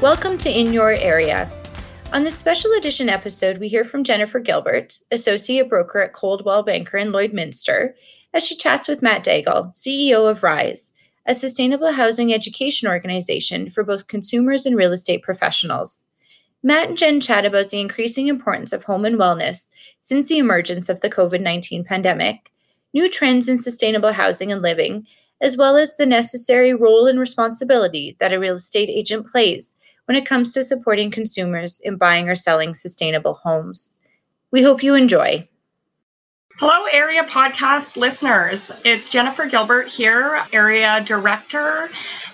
Welcome to In Your Area. On this special edition episode, we hear from Jennifer Gilbert, Associate Broker at Coldwell Banker in Lloydminster, as she chats with Matt Daigle, CEO of Rise, a sustainable housing education organization for both consumers and real estate professionals. Matt and Jen chat about the increasing importance of home and wellness since the emergence of the COVID 19 pandemic, new trends in sustainable housing and living, as well as the necessary role and responsibility that a real estate agent plays when it comes to supporting consumers in buying or selling sustainable homes. We hope you enjoy. Hello, area podcast listeners. It's Jennifer Gilbert here, area director,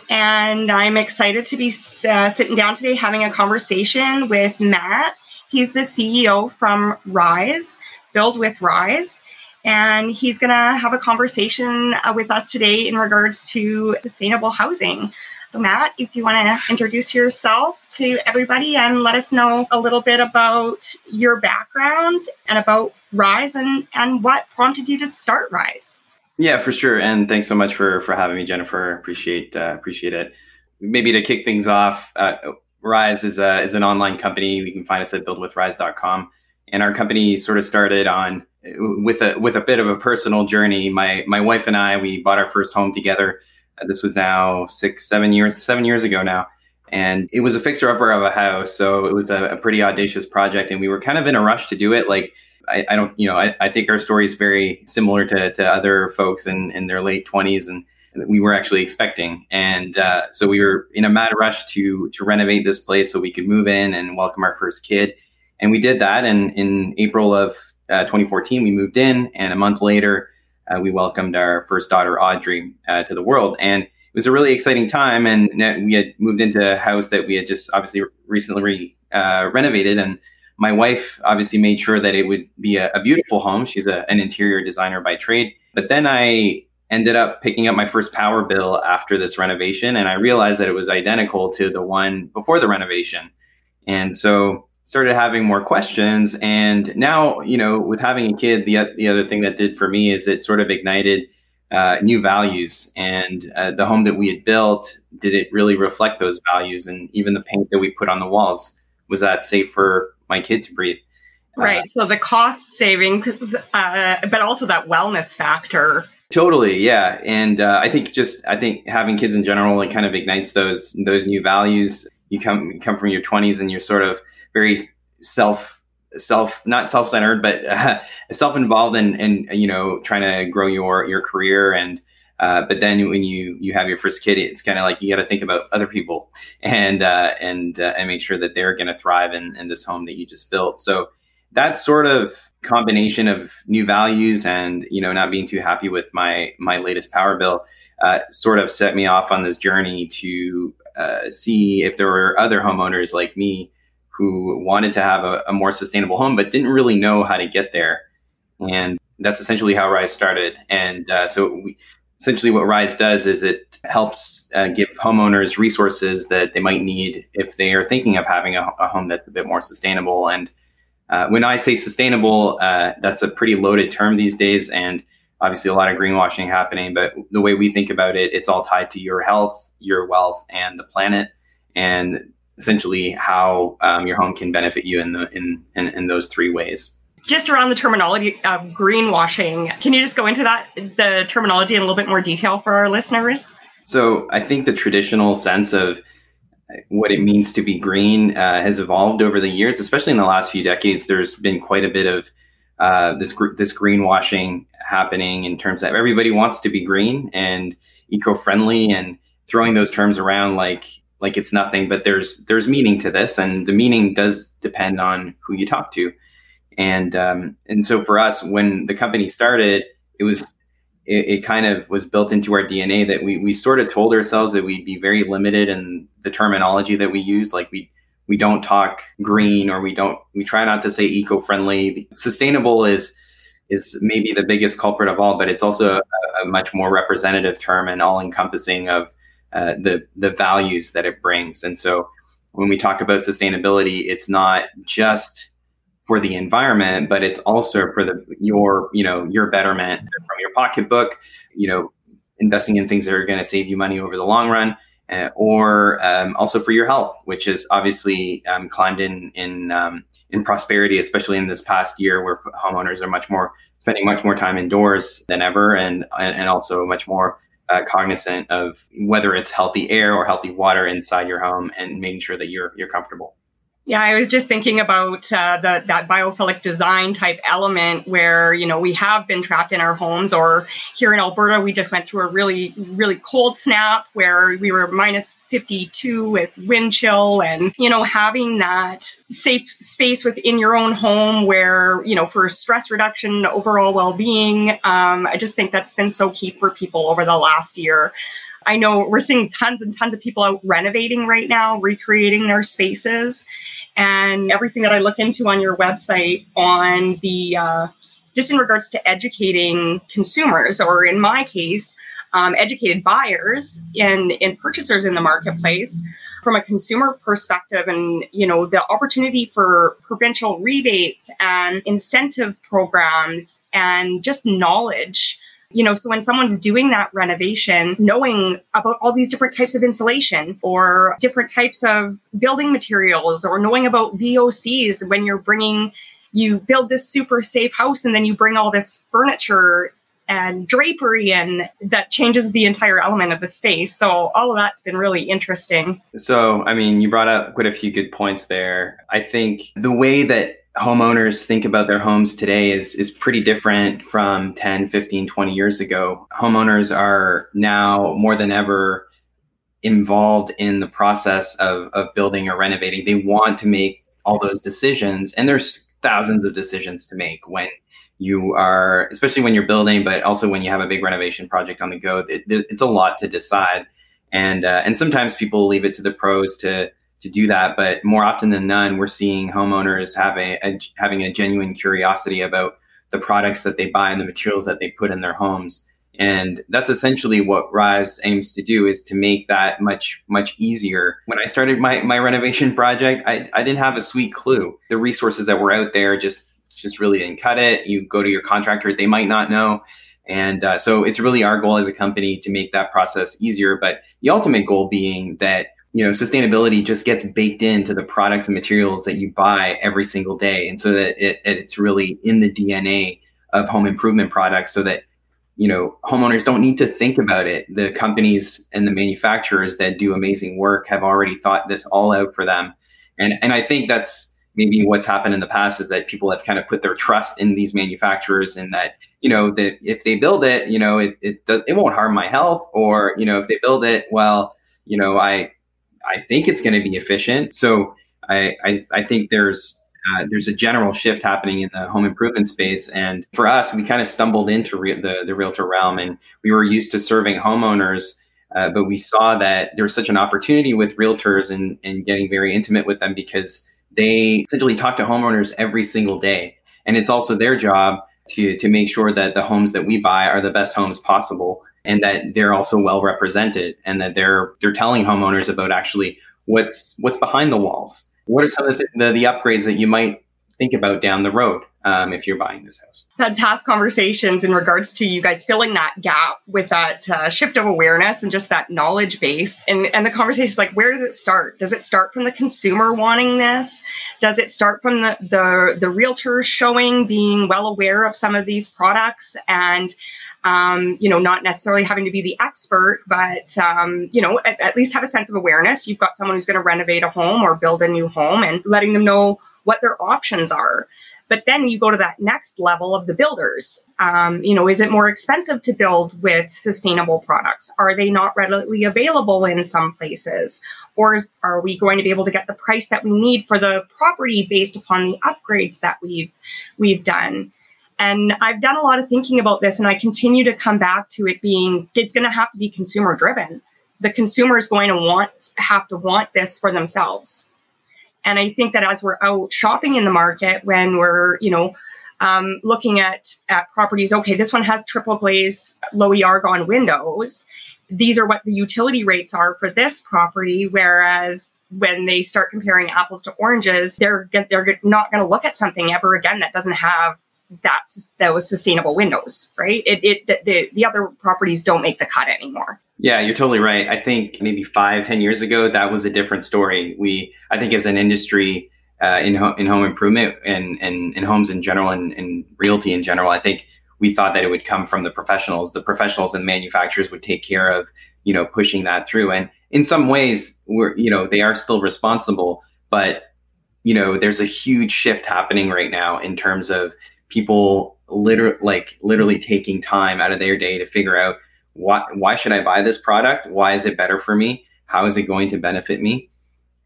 and I'm excited to be uh, sitting down today having a conversation with Matt. He's the CEO from Rise, Build with Rise and he's going to have a conversation uh, with us today in regards to sustainable housing. So, Matt, if you want to introduce yourself to everybody and let us know a little bit about your background and about Rise and, and what prompted you to start Rise. Yeah, for sure. And thanks so much for for having me, Jennifer. Appreciate uh, appreciate it. Maybe to kick things off, uh, Rise is a, is an online company. You can find us at buildwithrise.com. And our company sort of started on with a with a bit of a personal journey. My my wife and I we bought our first home together. Uh, this was now six seven years seven years ago now, and it was a fixer upper of a house. So it was a, a, pretty audacious project, and we were kind of in a rush to do it. Like I, I don't you know I, I think our story is very similar to to other folks in in their late twenties and. We were actually expecting, and uh, so we were in a mad rush to to renovate this place so we could move in and welcome our first kid and we did that. And in April of uh, 2014, we moved in, and a month later, uh, we welcomed our first daughter, Audrey, uh, to the world. And it was a really exciting time. And we had moved into a house that we had just obviously recently re, uh, renovated. And my wife obviously made sure that it would be a, a beautiful home. She's a, an interior designer by trade. But then I ended up picking up my first power bill after this renovation, and I realized that it was identical to the one before the renovation. And so started having more questions. And now you know with having a kid the, the other thing that did for me is it sort of ignited uh, new values. And uh, the home that we had built did it really reflect those values? And even the paint that we put on the walls was that safe for my kid to breathe? Right. Uh, so the cost savings, uh, but also that wellness factor. Totally, yeah, and uh, I think just I think having kids in general it kind of ignites those those new values. You come you come from your twenties and you're sort of very self self not self-centered but uh, self-involved in, in you know trying to grow your your career. And uh, but then when you you have your first kid it's kind of like you got to think about other people and uh, and uh, and make sure that they're going to thrive in, in this home that you just built. So that sort of combination of new values and you know not being too happy with my my latest power bill uh, sort of set me off on this journey to uh, see if there were other homeowners like me who wanted to have a, a, more sustainable home but didn't really know how to get there. And that's essentially how Rise started. And uh, so we, essentially what Rise does is it helps uh, give homeowners resources that they might need if they are thinking of having a, a home that's a bit more sustainable. And uh, when I say sustainable, uh, that's a pretty loaded term these days. And obviously a lot of greenwashing happening, but the way we think about it, it's all tied to your health, your wealth, and the planet. And essentially how um, your home can benefit you in the in, in, in those three ways. Just around the terminology of greenwashing can you just go into that the terminology in a little bit more detail for our listeners? So i think the traditional sense of what it means to be green uh, has evolved over the years especially in the last few decades. There's been quite a bit of uh, this this greenwashing happening in terms of everybody wants to be green and eco-friendly and throwing those terms around like like it's nothing, but there's there's meaning to this, and the meaning does depend on who you talk to, and um, and so for us, when the company started, it was it, it, kind of was built into our DNA that we we sort of told ourselves that we'd be very limited in the terminology that we use, like we we don't talk green or we don't we try not to say eco-friendly. Sustainable is is maybe the biggest culprit of all, but it's also a, a much more representative term and all encompassing of uh, the the values that it brings. And so when we talk about sustainability, it's not just for the environment, but it's also for the your you know your betterment from your pocketbook. You know, investing in things that are going to save you money over the long run, uh, or um, also for your health, which has obviously um, climbed in in um, in prosperity, especially in this past year, where homeowners are much more spending much more time indoors than ever, and and also much more uh, cognizant of whether it's healthy air or healthy water inside your home, and making sure that you're you're comfortable. Yeah, I was just thinking about uh, the, that biophilic design type element where, you know, we have been trapped in our homes, or here in Alberta, we just went through a really, really cold snap where we were minus 52 with wind chill and, you know, having that safe space within your own home where, you know, for stress reduction, overall well being. Um, I just think that's been so key for people over the last year. I know we're seeing tons and tons of people out renovating right now, recreating their spaces and everything that I look into on your website on the uh, just in regards to educating consumers, or in my case, um, educated buyers and, and purchasers in the marketplace from a consumer perspective and you know the opportunity for provincial rebates and incentive programs and just knowledge you know, so when someone's doing that renovation, knowing about all these different types of insulation or different types of building materials or knowing about VOCs when you're bringing, you build this super safe house and then you bring all this furniture and drapery and that changes the entire element of the space. So all of that's been really interesting. So, I mean, you brought up quite a few good points there. I think the way that homeowners think about their homes today is is pretty different from 10 15 20 years ago. Homeowners are now more than ever involved in the process of, of building or renovating. They want to make all those decisions and there's thousands of decisions to make when you are especially when you're building but also when you have a big renovation project on the go it, it's a lot to decide. And uh, and sometimes people leave it to the pros to to do that. But more often than none, we're seeing homeowners having a, having a genuine curiosity about the products that they buy and the materials that they put in their homes. And that's essentially what Rise aims to do is to make that much, much easier. When I started my, my renovation project, I, I didn't have a sweet clue. The resources that were out there just, just really didn't cut it. You go to your contractor, they might not know. And uh, so it's really our goal as a company to make that process easier. But the ultimate goal being that you know sustainability just gets baked into the products and materials that you buy every single day. And so that it, it's really in the dna of home improvement products so that you know homeowners don't need to think about it. The companies and the manufacturers that do amazing work have already thought this all out for them. And and i think that's maybe what's happened in the past is that people have kind of put their trust in these manufacturers and that you know that if they build it you know it it, it won't harm my health or you know if they build it well you know i I think it's going to be efficient. So I, I, I think there's uh, there's a general shift happening in the home improvement space, and for us, we kind of stumbled into re- the the realtor realm, and we were used to serving homeowners. Uh, but we saw that there's such an opportunity with realtors and, and getting very intimate with them because they essentially talk to homeowners every single day. And it's also their job to, to make sure that the homes that we buy are the best homes possible and that they're also well represented and that they're they're telling homeowners about actually what's what's behind the walls. What are some of the, the, the upgrades that you might think about down the road um, if you're buying this house. I've Had past conversations in regards to you guys filling that gap with that uh, shift of awareness and just that knowledge base. And and the conversation is like, where does it start? Does it start from the consumer wanting this? Does it start from the the the realtors showing being well aware of some of these products and um, you know, not necessarily having to be the expert, but, um, you know, at, at, least have a sense of awareness. You've got someone who's going to renovate a home or build a new home and letting them know what their options are. But then you go to that next level of the builders. Um, you know, is it more expensive to build with sustainable products? Are they not readily available in some places? Or is, are we going to be able to get the price that we need for the property based upon the upgrades that we've we've done? And I've done a lot of thinking about this, and I continue to come back to it being it's going to have to be consumer driven. The consumer is going to want have to want this for themselves. And I think that as we're out shopping in the market, when we're you know um, looking at at properties, okay, this one has triple glaze, low argon windows. These are what the utility rates are for this property, whereas when they start comparing apples to oranges, they're they're not going to look at something ever again that doesn't have that's that was sustainable windows, right? It, it the, the other properties don't make the cut anymore. Yeah, you're totally right. I think maybe five, ten years ago, that was a different story. We, I think, as an industry uh, in ho- in home improvement and and in homes in general and, and realty in general, I think we thought that it would come from the professionals. The professionals and manufacturers would take care of you know pushing that through. And in some ways, we're you know they are still responsible, but you know there's a huge shift happening right now in terms of people literally like literally taking time out of their day to figure out why why should I buy this product? Why is it better for me? How is it going to benefit me?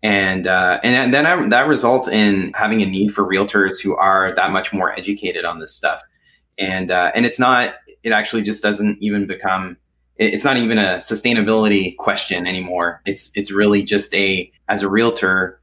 And uh, and then I, that results in having a need for realtors who are that much more educated on this stuff. And uh, and it's not. It actually just doesn't even become. It's not even a sustainability question anymore. It's it's really just a as a realtor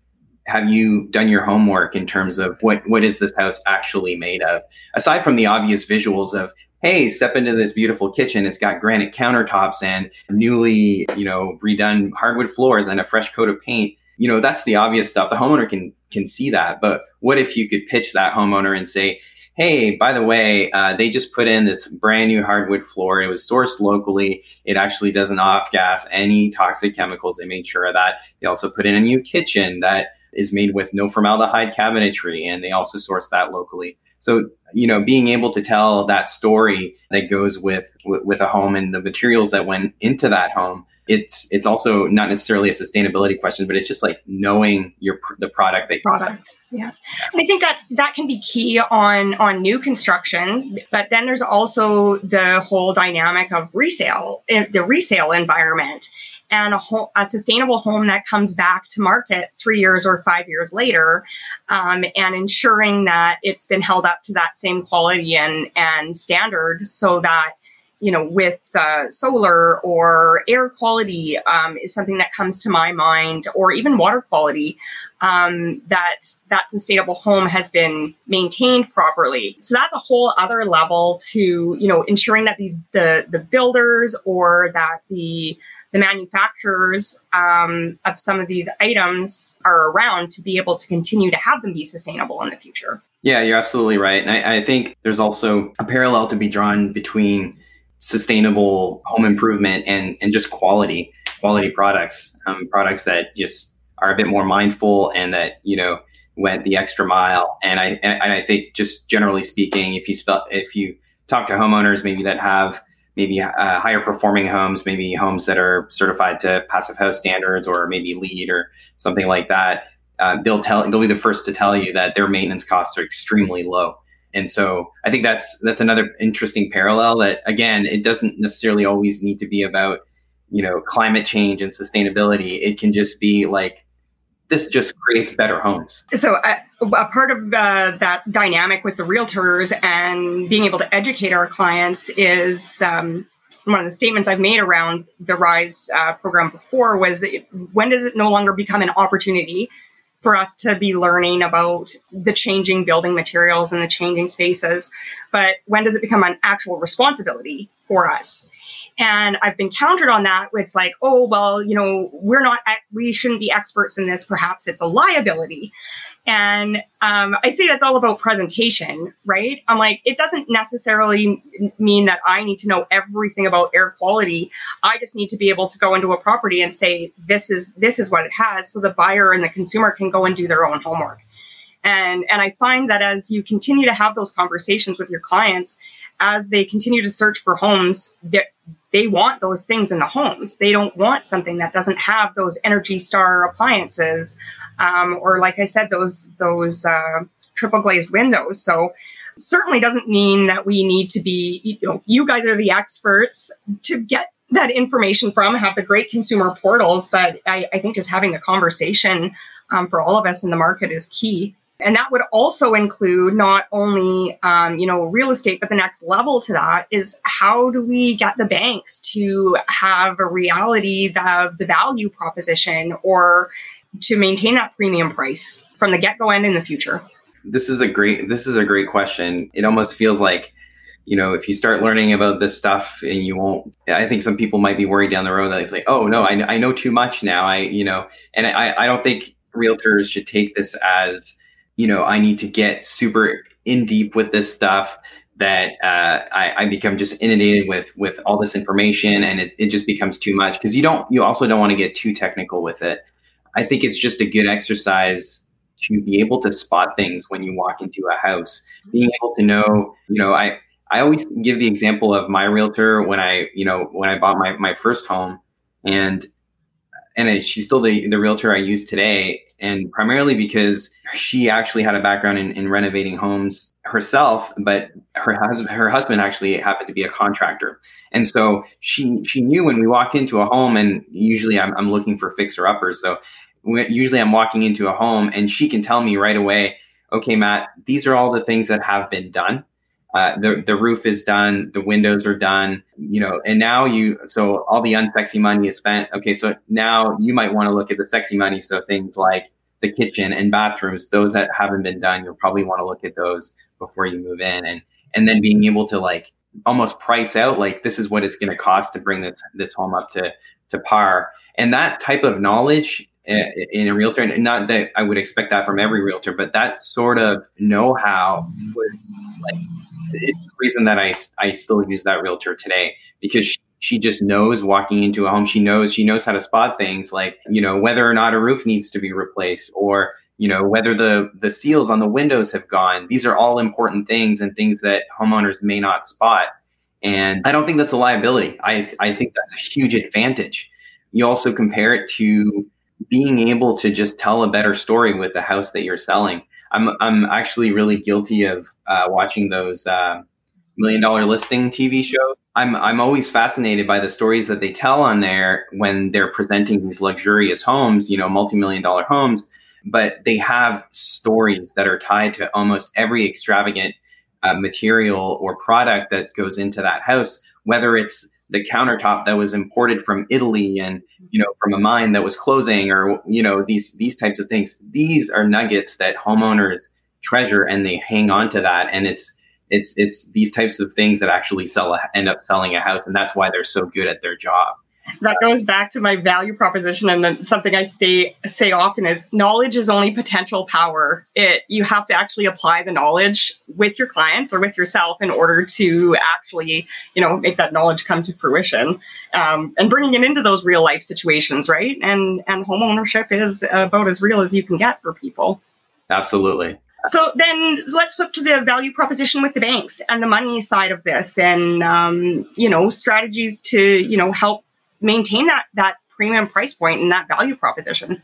have you done your homework in terms of what what is this house actually made of aside from the obvious visuals of hey, step into this beautiful kitchen. It's got granite countertops and newly, you know, redone hardwood floors and a fresh coat of paint. You know, that's the obvious stuff. The homeowner can can see that. But what if you could pitch that homeowner and say, hey, by the way, uh, they just put in this brand new hardwood floor. It was sourced locally. It actually doesn't off gas any toxic chemicals. They made sure of that. They also put in a new kitchen that is made with no formaldehyde cabinetry, and they also source that locally. So, you know, being able to tell that story that goes with with a home and the materials that went into that home, it's it's also not necessarily a sustainability question, but it's just like knowing your the product that product. Yeah, and I think that's that can be key on on new construction. But then there's also the whole dynamic of resale, eh, the resale environment and a, ho- a sustainable home that comes back to market three years or five years later, um, and ensuring that it's been held up to that same quality and, and standard so that you know, with uh, solar or air quality um, is something that comes to my mind, or even water quality, um, that that sustainable home has been maintained properly. So that's a whole other level to you know ensuring that these the the builders or that the the manufacturers um, of some of these items are around to be able to continue to have them be sustainable in the future. Yeah, you're absolutely right. And I, I think there's also a parallel to be drawn between sustainable home improvement and, and just quality, quality products, um, products that just are a bit more mindful and that, you know, went the extra mile. And I, and I think just generally speaking, if you spell, if you talk to homeowners maybe that have maybe uh, higher performing homes, maybe homes that are certified to passive house standards or maybe LEED or something like that, uh, they'll tell they'll be the first to tell you that their maintenance costs are extremely low. And so I think that's that's another interesting parallel that again, it doesn't necessarily always need to be about you know climate change and sustainability. It can just be like this just creates better homes. So, uh, a part of uh, that dynamic with the realtors and being able to educate our clients is um, one of the statements I've made around the Rise uh, program before was when does it no longer become an opportunity for us to be learning about the changing building materials and the changing spaces, but when does it become an actual responsibility for us? And I've been countered on that with like, oh, well, you know, we're not, we shouldn't be experts in this. Perhaps it's a liability. And um, I say that's all about presentation, right? I'm like, it doesn't necessarily mean that I need to know everything about air quality. I just need to be able to go into a property and say, this is this is what it has, so the buyer and the consumer can go and do their own homework. And and I find that as you continue to have those conversations with your clients, as they continue to search for homes, that they want those things in the homes. They don't want something that doesn't have those Energy Star appliances, um, or like I said, those those uh, triple glazed windows. So certainly doesn't mean that we need to be. You know, you guys are the experts to get that information from. Have the great consumer portals, but I, I think just having a conversation um, for all of us in the market is key. And that would also include not only, um, you know, real estate, but the next level to that is how do we get the banks to have a reality of the value proposition or to maintain that premium price from the get go and in the future? This is a great, this is a great question. It almost feels like, you know, if you start learning about this stuff and you won't, I think some people might be worried down the road that it's like, oh no, I, I know too much now. I, you know, and I, I don't think realtors should take this as, you know, I need to get super in deep with this stuff that uh, I, I, become just inundated with with all this information and it, it just becomes too much. Because you don't you also don't want to get too technical with it. I think it's just a good exercise to be able to spot things when you walk into a house. Being able to know you know i i always give the example of my realtor when i you know when i bought my, my first home and and she's still the, the realtor i use today and primarily because she actually had a background in, in renovating homes herself, but her husband her husband actually happened to be a contractor, and so she she knew when we walked into a home, and usually I'm, I'm looking for fixer uppers, so usually I'm walking into a home, and she can tell me right away, okay, Matt, these are all the things that have been done. Uh, the the roof is done, the windows are done, you know, and now you so all the unsexy money is spent. Okay, so now you might want to look at the sexy money, so things like the kitchen and bathrooms, those that haven't been done, you'll probably want to look at those before you move in, and and then being able to like almost price out like this is what it's going to cost to bring this this home up to to par, and that type of knowledge in a realtor and not that i would expect that from every realtor but that sort of know-how was like it's the reason that I, I still use that realtor today because she, she just knows walking into a home she knows she knows how to spot things like you know whether or not a roof needs to be replaced or you know whether the the seals on the windows have gone. These are all important things and things that homeowners may not spot and i don't think that's a liability. I i think that's a huge advantage. You also compare it to being able to just tell a better story with the house that you're selling I'm I'm actually really guilty of uh, watching those uh, million dollar listing TV shows. I'm I'm always fascinated by the stories that they tell on there when they're presenting these luxurious homes, you know, multi million dollar homes. But they have stories that are tied to almost every extravagant uh, material or product that goes into that house, whether it's the countertop that was imported from Italy and you know from a mine that was closing or you know these these types of things. These are nuggets that homeowners treasure and they hang on to that. And it's it's it's these types of things that actually sell end up selling a house. And that's why they're so good at their job that goes back to my value proposition and then something i stay say often is knowledge is only potential power. It you have to actually apply the knowledge with your clients or with yourself in order to actually you know make that knowledge come to fruition. Um, and bringing it into those real life situations right? And and home ownership is about as real as you can get for people. Absolutely. So then let's flip to the value proposition with the banks and the money side of this and um, you know strategies to you know help maintain that that premium price point and that value proposition.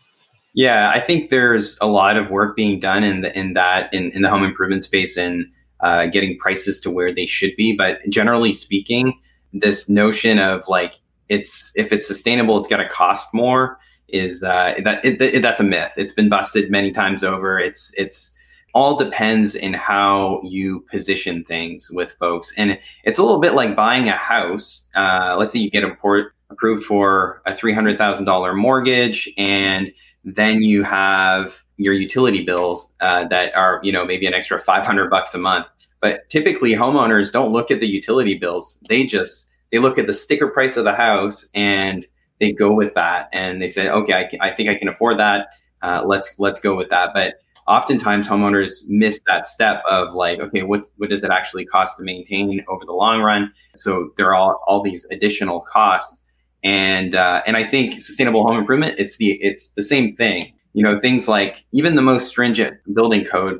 Yeah, I think there's a lot of work being done in the, in that in, in the home improvement space and uh, getting prices to where they should be. But generally speaking, this notion of like it's if it's sustainable, it's got to cost more is uh, that it, it, that's a myth. It's been busted many times over. It's it's all depends in how you position things with folks, and it's a little bit like buying a house. Uh, let's say you get a port approved for a $300,000 mortgage and then you have your utility bills uh, that are, you know, maybe an extra 500 bucks a month. But typically homeowners don't look at the utility bills. They just, they look at the sticker price of the house and they go with that. And they say, okay, I, I think I can afford that. Uh, let's, let's go with that. But oftentimes homeowners miss that step of like, okay, what, what does it actually cost to maintain over the long run? So there are all, all these additional costs and uh, and I think sustainable home improvement it's the it's the same thing. You know, things like even the most stringent building code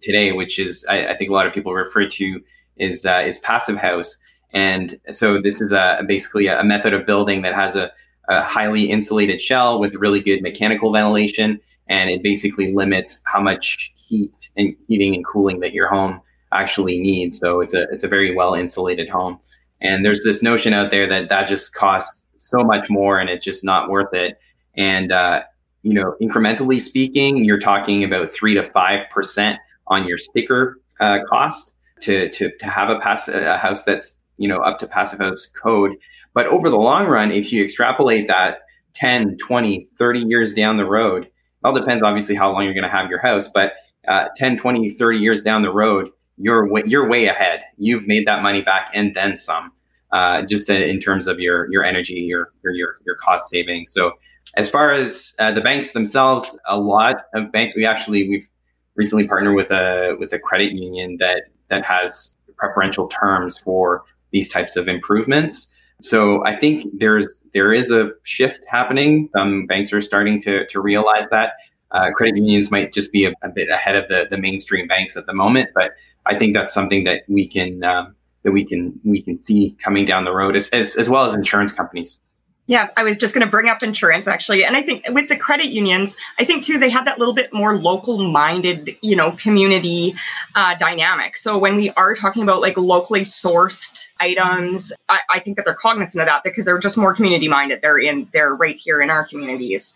today, which is I, I think a lot of people refer to is uh, is passive house, and so this is a basically a method of building that has a, a highly insulated shell with really good mechanical ventilation, and it basically limits how much heat and heating and cooling that your home actually needs. So it's a it's a very well insulated home. And there's this notion out there that that just costs so much more and it's just not worth it. And, uh, you know, incrementally speaking, you're talking about three to 5% on your sticker uh, cost to, to, to have a, pass- a house that's, you know, up to passive house code. But over the long run, if you extrapolate that 10, 20, 30 years down the road, all depends obviously how long you're going to have your house, but uh, 10, 20, 30 years down the road, you're you're way ahead. You've made that money back and then some, uh, just in terms of your your energy, your your your cost savings. So as far as uh, the banks themselves, a lot of banks we actually we've recently partnered with a with a credit union that that has preferential terms for these types of improvements. So I think there's there is a shift happening. Some banks are starting to to realize that. Uh, credit unions might just be a, a, bit ahead of the the mainstream banks at the moment, but I think that's something that we can um, that we can we can see coming down the road, as as, as well as insurance companies. Yeah, I was just going to bring up insurance actually. And I think with the credit unions, I think too, they have that little bit more local minded, you know, community uh, dynamic. So when we are talking about like locally sourced items, I, I think that they're cognizant of that because they're just more community minded. They're in, they're right here in our communities.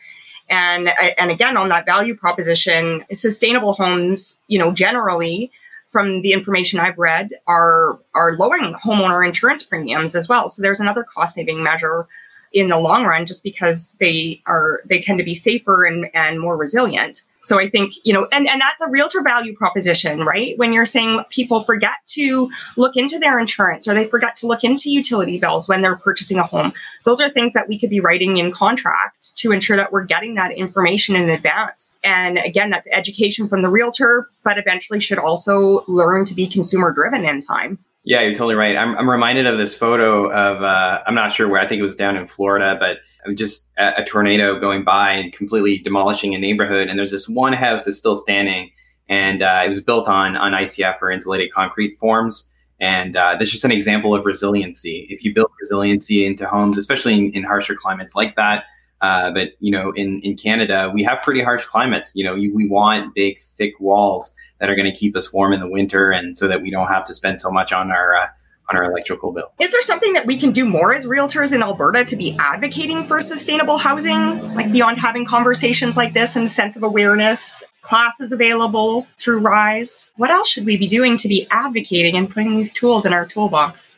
And, and again, on that value proposition, sustainable homes, you know, generally, from the information I've read, are are lowering homeowner insurance premiums as well. So there's another cost saving measure in the long run just because they are they tend to be safer and, and more resilient so i think you know and, and that's a realtor value proposition right? When you're saying people forget to look into their insurance or they forget to look into utility bills when they're purchasing a home. Those are things that we could be writing in contract to ensure that we're getting that information in advance. And again that's education from the realtor but eventually should also learn to be consumer driven in time. Yeah, you're totally right. I'm, I'm reminded of this photo of, uh, I'm not sure where, I think it was down in Florida, but just a, a, tornado going by and completely demolishing a neighborhood. And there's this one house that's still standing. And uh, it was built on, on ICF or insulated concrete forms. And uh, that's just an example of resiliency. If you build resiliency into homes, especially in, in harsher climates like that, uh, but you know, in, in Canada, we have pretty harsh climates. You know, you, we want big, thick walls that are going to keep us warm in the winter, and so that we don't have to spend so much on our uh, on our electrical bill. Is there something that we can do more as realtors in Alberta to be advocating for sustainable housing, like beyond having conversations like this and a sense of awareness? Classes available through Rise. What else should we be doing to be advocating and putting these tools in our toolbox?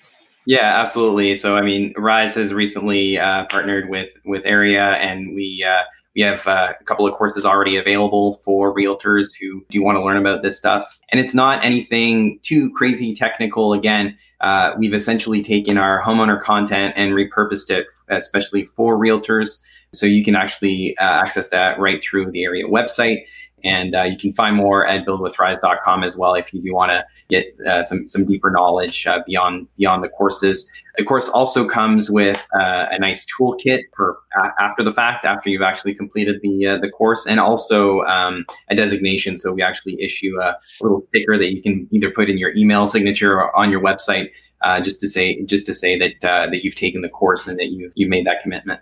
Yeah, absolutely. So, I mean, Rise has recently uh, partnered with with Area, and we uh, we have uh, a couple of courses already available for realtors who do want to learn about this stuff. And it's not anything too crazy technical. Again, uh, we've essentially taken our homeowner content and repurposed it, especially for realtors. So you can actually uh, access that right through the area website. And uh, you can find more at buildwithrise.com as well if you do want to get uh, some some deeper knowledge uh, beyond beyond the courses. The course also comes with uh, a nice toolkit for after the fact, after you've actually completed the uh, the course, and also um, a designation. So we actually issue a little sticker that you can either put in your email signature or on your website. Uh, just to say, just to say that that you've taken the course and that you've you've made that commitment.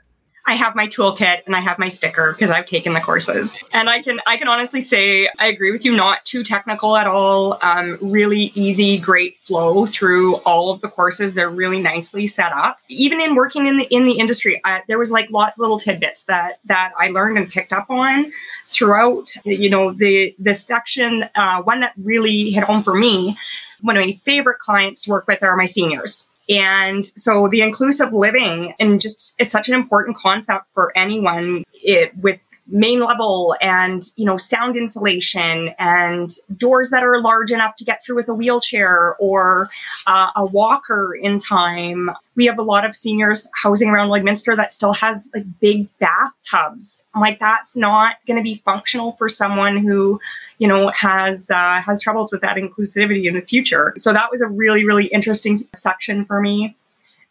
I have my toolkit and I have my sticker because I've taken the courses. And I can I can honestly say I agree with you. Not too technical at all. Um, really easy, great flow through all of the courses. They're really nicely set up. Even in working in the in the industry, I, there was like lots of little tidbits that that I learned and picked up on throughout. You know the the section uh, one that really hit home for me. One of my favorite clients to work with are my seniors and so the inclusive living and just is such an important concept for anyone it, with main level and you know sound insulation and doors that are large enough to get through with a wheelchair or uh, a walker in time. We have a lot of seniors housing around Lloydminster that still has like big bathtubs. I'm like that's not going to be functional for someone who you know has uh, has troubles with that inclusivity in the future. So that was a really really interesting section for me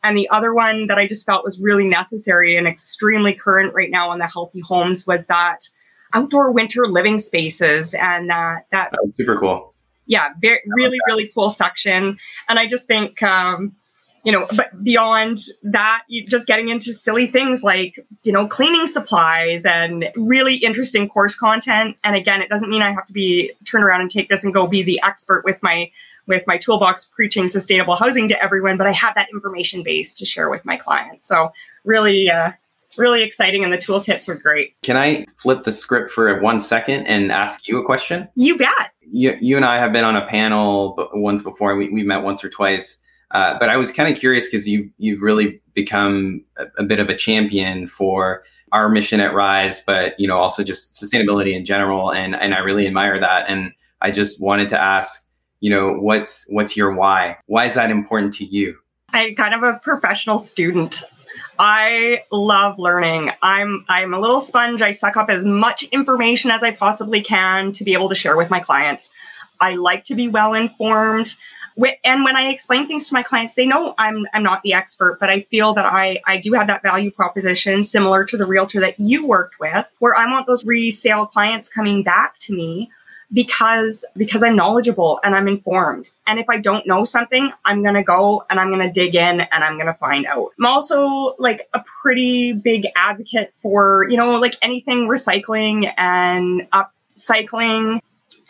and the other one that I just felt was really necessary and extremely current right now on the healthy homes was that outdoor winter living spaces and that that oh, super cool. Yeah, very, really really cool section. And I just think um, you know, but beyond that, you just getting into silly things like, you know, cleaning supplies and really interesting course content. And again, it doesn't mean I have to be turn around and take this and go be the expert with my with my toolbox preaching sustainable housing to everyone, but I have that information base to share with my clients. So really, uh, it's really exciting, and the toolkits are great. Can I flip the script for one second and ask you a question? You bet. You, you and I have been on a panel once before. We, we've met once or twice. Uh, but I was kind of curious because you you've really become a, a, bit of a champion for our mission at Rise, but you know also just sustainability in general, and and I really admire that. And I just wanted to ask, you know what's what's your why why is that important to you i'm kind of a professional student I love learning. I'm I'm a little sponge. I suck up as much information as I possibly can to be able to share with my clients. I like to be well informed. And when I explain things to my clients, they know I'm I'm not the expert, but I feel that I I do have that value proposition similar to the realtor that you worked with, where I want those resale clients coming back to me because because I'm knowledgeable and I'm informed. And if I don't know something, I'm going to go and I'm going to dig in and I'm going to find out. I'm also like a pretty big advocate for, you know, like anything recycling and upcycling.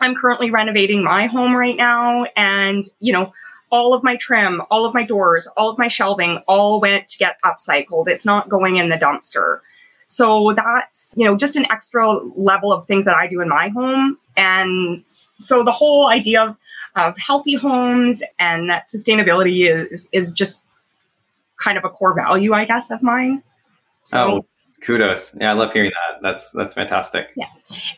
I'm currently renovating my home right now and, you know, all of my trim, all of my doors, all of my shelving all went to get upcycled. It's not going in the dumpster. So that's, you know, just an extra level of things that I do in my home. And so the whole idea of, of healthy homes and that sustainability is, is just kind of a core value, I guess, of mine. So, oh, kudos. Yeah, I love hearing that. That's, that's fantastic. Yeah.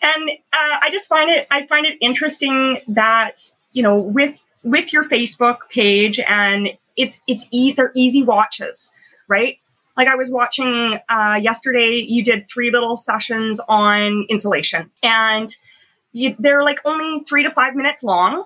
And uh, I just find it, I find it interesting that, you know, with, with your Facebook page and it's, it's e- they're easy watches, right? Like I was watching uh, yesterday, you did three little sessions on insulation, and you, they're like only three to five minutes long.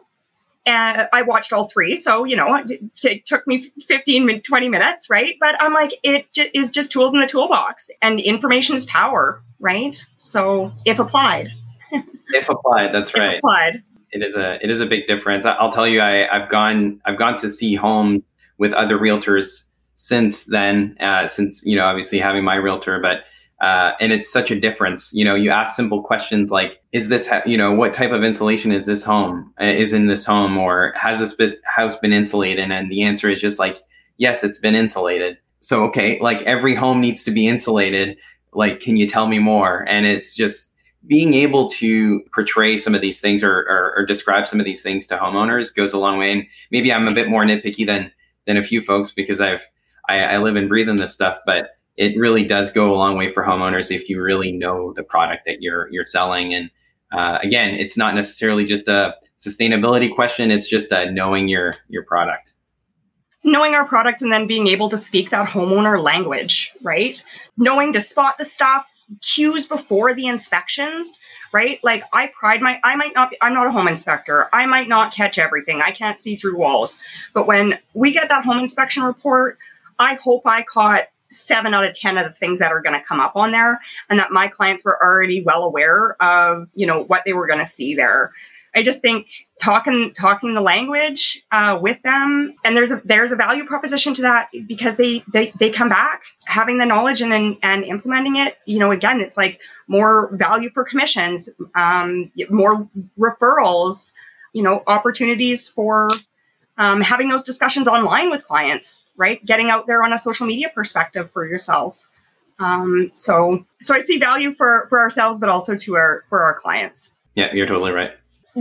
And I watched all three, so you know, it, it took me 15, 20 minutes, right? But I'm like, it j- is just tools in the toolbox, and information is power, right? So if applied, if applied, that's right. If applied, it is a it is a big difference. I'll tell you, I, I've gone I've gone to see homes with other realtors since then, uh, since, you know, obviously having my realtor, but, uh, and it's such a difference. You know, you ask simple questions like, is this, ha- you know, what type of insulation is this home, uh, is in this home, or has this bis- house been insulated? And the answer is just like, yes, it's been insulated. So, okay, like every home needs to be insulated. Like, can you tell me more? And it's just, being able to portray some of these things or, or, or, describe some of these things to homeowners goes a long way. And maybe I'm a bit more nitpicky than than a few folks because I've I, I live and breathe in this stuff, but it really does go a long way for homeowners if you really know the product that you're you're selling. And uh, again, it's not necessarily just a sustainability question; it's just a knowing your your product. Knowing our product and then being able to speak that homeowner language, right? Knowing to spot the stuff, cues before the inspections, right? Like I pride my I might not be I'm not a home inspector. I might not catch everything. I can't see through walls. But when we get that home inspection report, I hope I caught seven out of 10 of the things that are going to come up on there and that my clients were already well aware of, you know, what they were going to see there. I just think talking talking the language uh, with them, and there's a there's a value proposition to that because they they they come back having the knowledge and and, and implementing it. You know, again, it's like more value for commissions, um, more referrals, you know, opportunities for um, having those discussions online with clients, right? Getting out there on a social media perspective for yourself. Um, so, so I see value for for ourselves, but also to our for our clients. Yeah, you're totally right.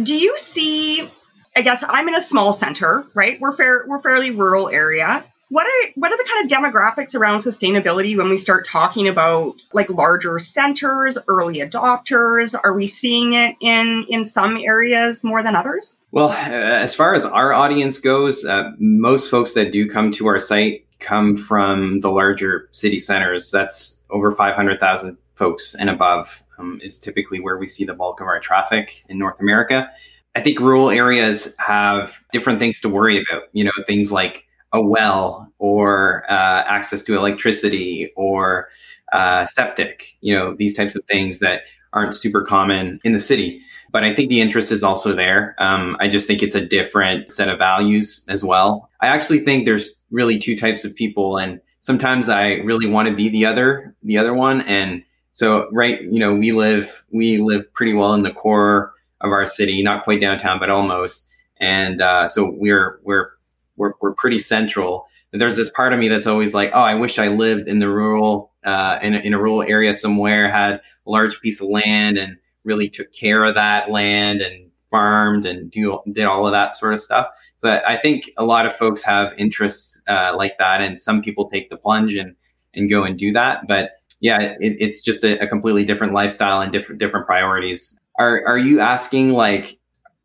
Do you see? I guess I'm in a small center, right? We're fair, we're fairly rural area what are what are the kind of demographics around sustainability when we start talking about like larger centers early adopters? Are we seeing it in in some areas more than others? Well uh, as far as our audience goes uh, most folks that do come to our site come from the larger city centers. That's over 500000 folks and above um, is typically where we see the bulk of our traffic in north america. I think rural areas have different things to worry about you know things like a well or uh, access to electricity or uh, septic, you know, these types of things that aren't super common in the city. But I think the interest is also there. Um, I just think it's a different set of values as well. I actually think there's really two types of people, and sometimes I really want to be the other, the other one. And so, right, you know, we live we live pretty well in the core of our city, not quite downtown, but almost. And uh, so we're we're we're, we're pretty central. there's this part of me that's always like, oh, I wish I lived in the rural, uh, in, a, in a rural area somewhere, had a large piece of land and really took care of that land and farmed and do, did all of that sort of stuff. So I, I think a lot of folks have interests uh, like that, and some people take the plunge and and go and do that. But yeah, it, it's just a, a completely different lifestyle and different different priorities. Are are you asking like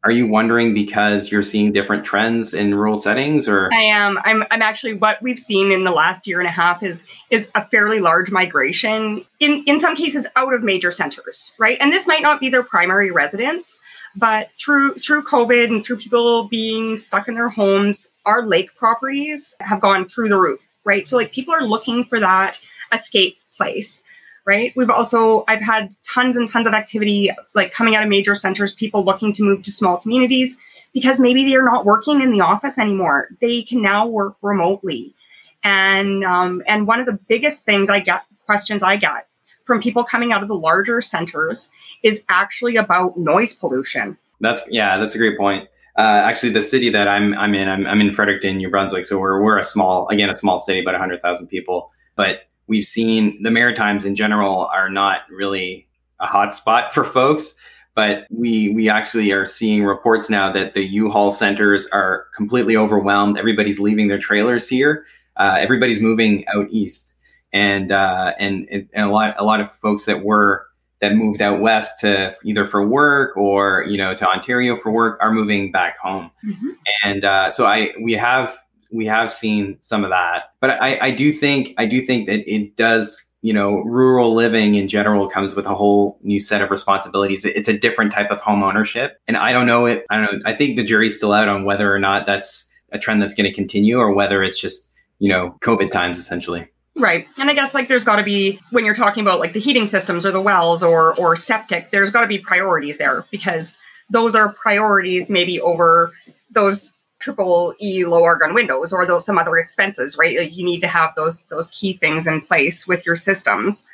are you wondering because you're seeing different trends in rural settings or? I am. I'm I'm actually what we've seen in the last year and a half is is a fairly large migration in in some cases out of major centers right? And this might not be their primary residence but through through covid and through people being stuck in their homes our lake properties have gone through the roof right? So like people are looking for that escape place right? We've also, I've had tons and tons of activity like coming out of major centers, people looking to move to small communities because maybe they're not working in the office anymore. They can now work remotely. And, um, and one of the biggest things I get, questions I get from people coming out of the larger centers is actually about noise pollution. That's, yeah, that's a great point. Uh, actually, the city that I'm I'm in, I'm, I'm in Fredericton, New Brunswick. So we're we're a small, again, a small city, about 100,000 people. But we've seen the Maritimes in general are not really a hot spot for folks, but we we actually are seeing reports now that the U-Haul centers are completely overwhelmed. Everybody's leaving their trailers here. Uh, everybody's moving out east, and uh, and and a lot a lot of folks that were that moved out west to either for work or you know to Ontario for work are moving back home, mm-hmm. and uh, so I we have we have seen some of that. But I, I do think I do think that it does you know, rural living in general comes with a whole new set of responsibilities. It's a different type of home ownership. And I don't know it. I don't know. I think the jury's still out on whether or not that's a trend that's going to continue or whether it's just, you know, COVID times essentially. Right. And I guess like there's got to be when you're talking about like the heating systems or the wells or or septic, there's got to be priorities there because those are priorities maybe over those triple E low argon windows or those some other expenses, right? You need to have those those key things in place with your systems,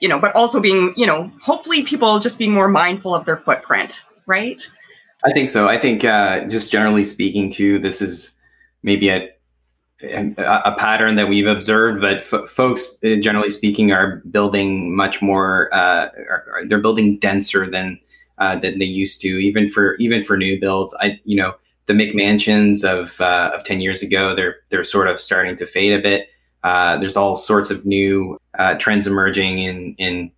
you know, but also being, you know, hopefully people just being more mindful of their footprint, right? I think so. I think uh, just generally speaking, too, this is maybe a a pattern that we've observed, but f- folks, uh, generally speaking, are building much more. Uh, are, they're building denser than uh, than they used to, even for even for new builds. I, you know, the McMansions of uh, of ten years ago, they're they're sort of starting to fade a bit. Uh, there's all sorts of new uh, trends emerging in in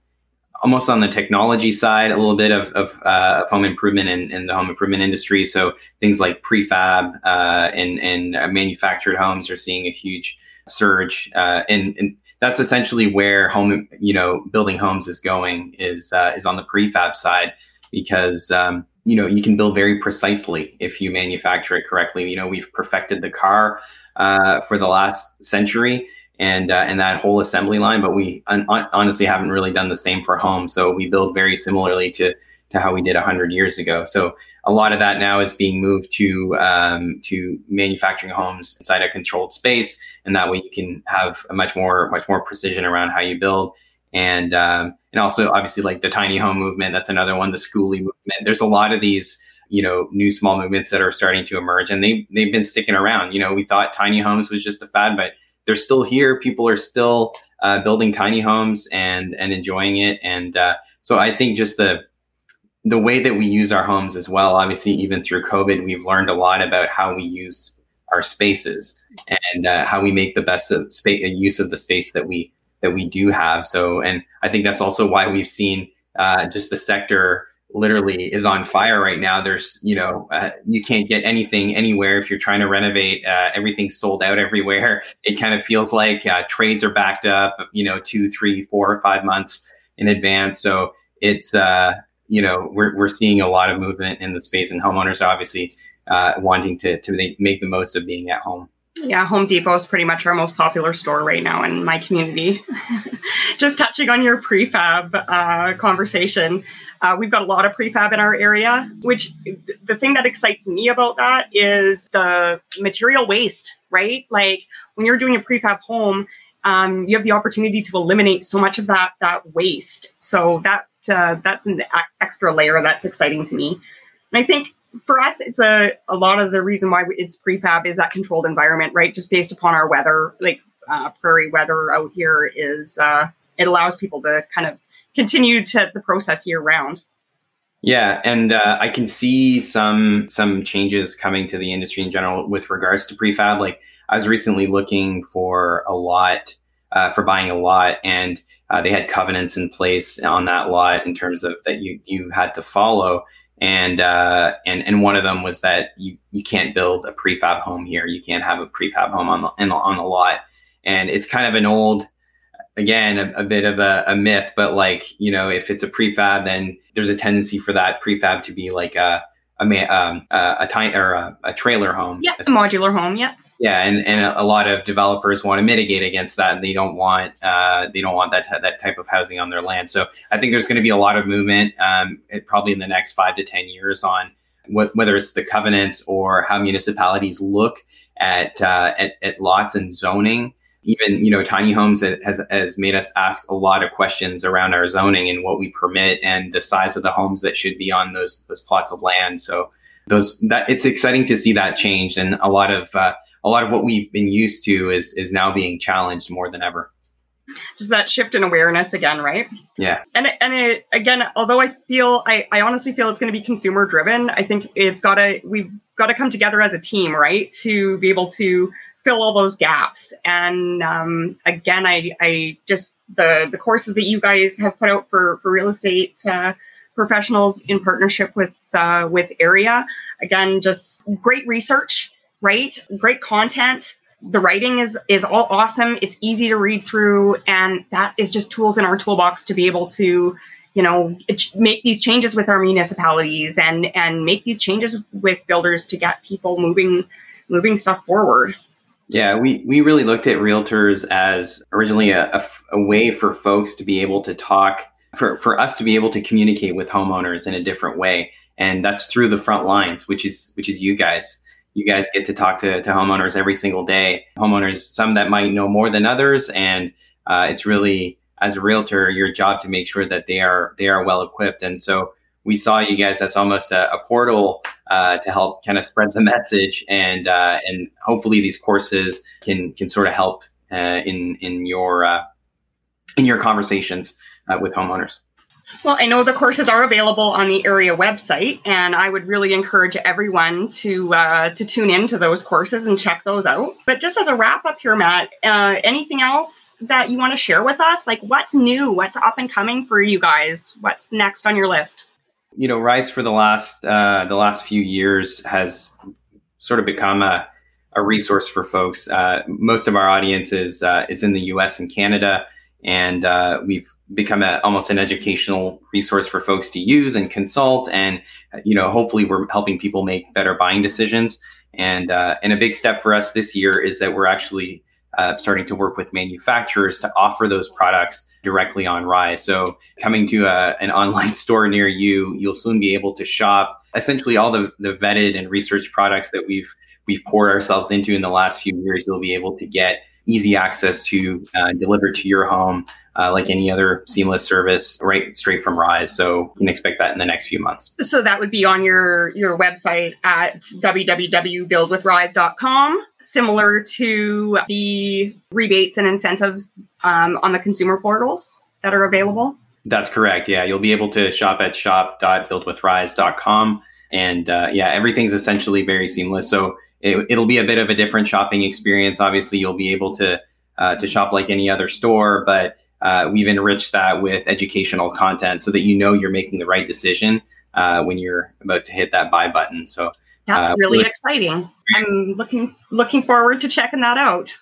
almost on the technology side, a little bit of, of, uh, of home improvement and, in, the home improvement industry. So things like prefab uh, and, and uh, manufactured homes are seeing a huge surge. and, and that's essentially where home, you know, building homes is going is is on the prefab side because um, you know you can build very precisely if you manufacture it correctly. You know we've perfected the car uh, for the last century and uh, and that whole assembly line but we un- honestly haven't really done the same for home. So we build very similarly to to how we did 100 years ago. So a lot of that now is being moved to um, to manufacturing homes inside a controlled space and that way you can have a much more much more precision around how you build. And um, and also obviously like the tiny home movement. That's another one. The skoolie movement. There's a lot of these you know new small movements that are starting to emerge, and they they've been sticking around. You know, we thought tiny homes was just a fad, but they're still here. People are still uh, building tiny homes and and enjoying it. And uh, so I think just the the way that we use our homes as well. Obviously, even through COVID, we've learned a lot about how we use our spaces and uh, how we make the best of space use of the space that we that we do have. So, and I think that's also why we've seen uh, just the sector literally is on fire right now. There's, you know, uh, you can't get anything anywhere if you're trying to renovate. Uh, everything's sold out everywhere. It kind of feels like uh, trades are backed up, you know, two, three, four, five months in advance. So it's, uh, you know, we're, we're seeing a lot of movement in the space, and homeowners obviously uh, wanting to to make the most of being at home. Yeah, Home Depot is pretty much our most popular store right now in my community. Just touching on your prefab uh, conversation, uh, we've got a lot of prefab in our area, which the thing that excites me about that is the material waste, right? Like when you're doing a prefab home, um, you have the opportunity to eliminate so much of that that waste. So that uh, that's an extra layer that's exciting to me. And I think for us, it's a, a lot of the reason why it's prefab is that controlled environment, right? Just based upon our weather, like uh, prairie weather out here is, uh, it allows people to kind of continue to the process year round. Yeah, and uh, I can see some some changes coming to the industry in general with regards to prefab. Like I was recently looking for a lot uh, for buying a lot, and uh, they had covenants in place on that lot in terms of that you you had to follow and uh, and and one of them was that you you can't build a prefab home here. You can't have a prefab home on the, the on the lot, and it's kind of an old again a, a bit of a, a, myth but like you know if it's a prefab then there's a tendency for that prefab to be like a a um, a, a tiny or a, a, trailer home. Yeah a modular home yeah yeah and, and a lot of developers want to mitigate against that and they don't want uh, they don't want that t- that type of housing on their land. So i think there's going to be a lot of movement um, probably in the next five to ten years on what, whether it's the covenants or how municipalities look at, uh, at, at lots and zoning. Even you know tiny homes has has made us ask a lot of questions around our zoning and what we permit and the size of the homes that should be on those those plots of land. So those that it's exciting to see that change and a lot of uh, a lot of what we've been used to is is now being challenged more than ever just that shift in awareness again right yeah and and it, again although i feel I, I honestly feel it's going to be consumer driven i think it's got to we've got to come together as a team right to be able to fill all those gaps. And um, again, I, I just the the courses that you guys have put out for for real estate uh, professionals in partnership with uh, with AREA. Again, just great research, right? Great content. The writing is is all awesome. It's easy to read through, and that is just tools in our toolbox to be able to you know make these changes with our municipalities and and make these changes with builders to get people moving moving stuff forward yeah, we, we really looked at realtors as originally a, a, a, way for folks to be able to talk, for, for us to be able to communicate with homeowners in a different way. And that's through the front lines, which is which is you guys. You guys get to talk to, to homeowners every single day. Homeowners, some that might know more than others, and uh, it's really as a realtor your job to make sure that they are they are well equipped. And so we saw you guys as almost a, a portal uh, to help kind of spread the message, and uh, and hopefully these courses can can sort of help uh, in in your uh, in your conversations uh, with homeowners. Well, I know the courses are available on the AREA website, and I would really encourage everyone to uh, to tune into those courses and check those out. But just as a wrap up here, Matt, uh, anything else that you want to share with us? Like, what's new? What's up and coming for you guys? What's next on your list? you know, Rise for the last uh, the last few years has sort of become a, a resource for folks. Uh, most of our audience is uh, is in the U.S. and Canada, and uh, we've become a, almost an educational resource for folks to use and consult. And you know, hopefully, we're helping people make better buying decisions. And uh, and a big step for us this year is that we're actually uh, starting to work with manufacturers to offer those products directly on Rise. So coming to a, an online store near you, you'll soon be able to shop essentially all the, the vetted and researched products that we've we've poured ourselves into in the last few years. You'll be able to get easy access to uh, delivered to your home uh, like any other seamless service right straight from Rise. So you can expect that in the next few months. So that would be on your your website at www.buildwithrise.com, similar to the rebates and incentives um, on the consumer portals that are available. That's correct. Yeah, you'll be able to shop at shop.buildwithrise.com. And uh, yeah, everything's essentially very seamless. So it, will be a bit of a different shopping experience. Obviously, you'll be able to uh, to shop like any other store, but uh, we've enriched that with educational content so that you know you're making the right decision uh, when you're about to hit that buy button. So that's uh, really, really exciting. I'm looking looking forward to checking that out.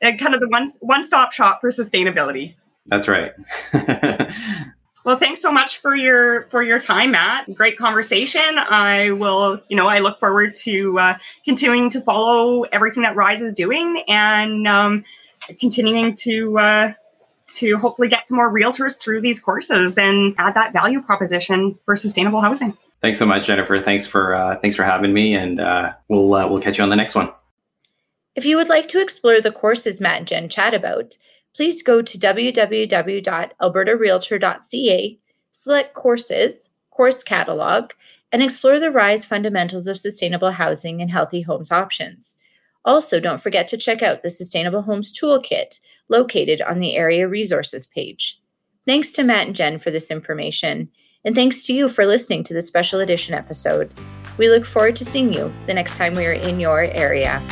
And kind of the one one stop shop for sustainability. That's right. well, thanks so much for your for your time, Matt. Great conversation. I will, you know, I look forward to uh, continuing to follow everything that Rise is doing and um, continuing to uh, to hopefully get some more realtors through these courses and add that value proposition for sustainable housing. Thanks so much, Jennifer. Thanks for uh, thanks for having me, and uh, we'll uh, we'll catch you on the next one. If you would like to explore the courses Matt and Jen chat about, please go to www.albertarealtor.ca, select courses, course catalog, and explore the RISE fundamentals of sustainable housing and healthy homes options. Also, don't forget to check out the Sustainable Homes Toolkit located on the AREA Resources page. Thanks to Matt and Jen for this information, and thanks to you for listening to the special edition episode. We look forward to seeing you the next time we are in your area.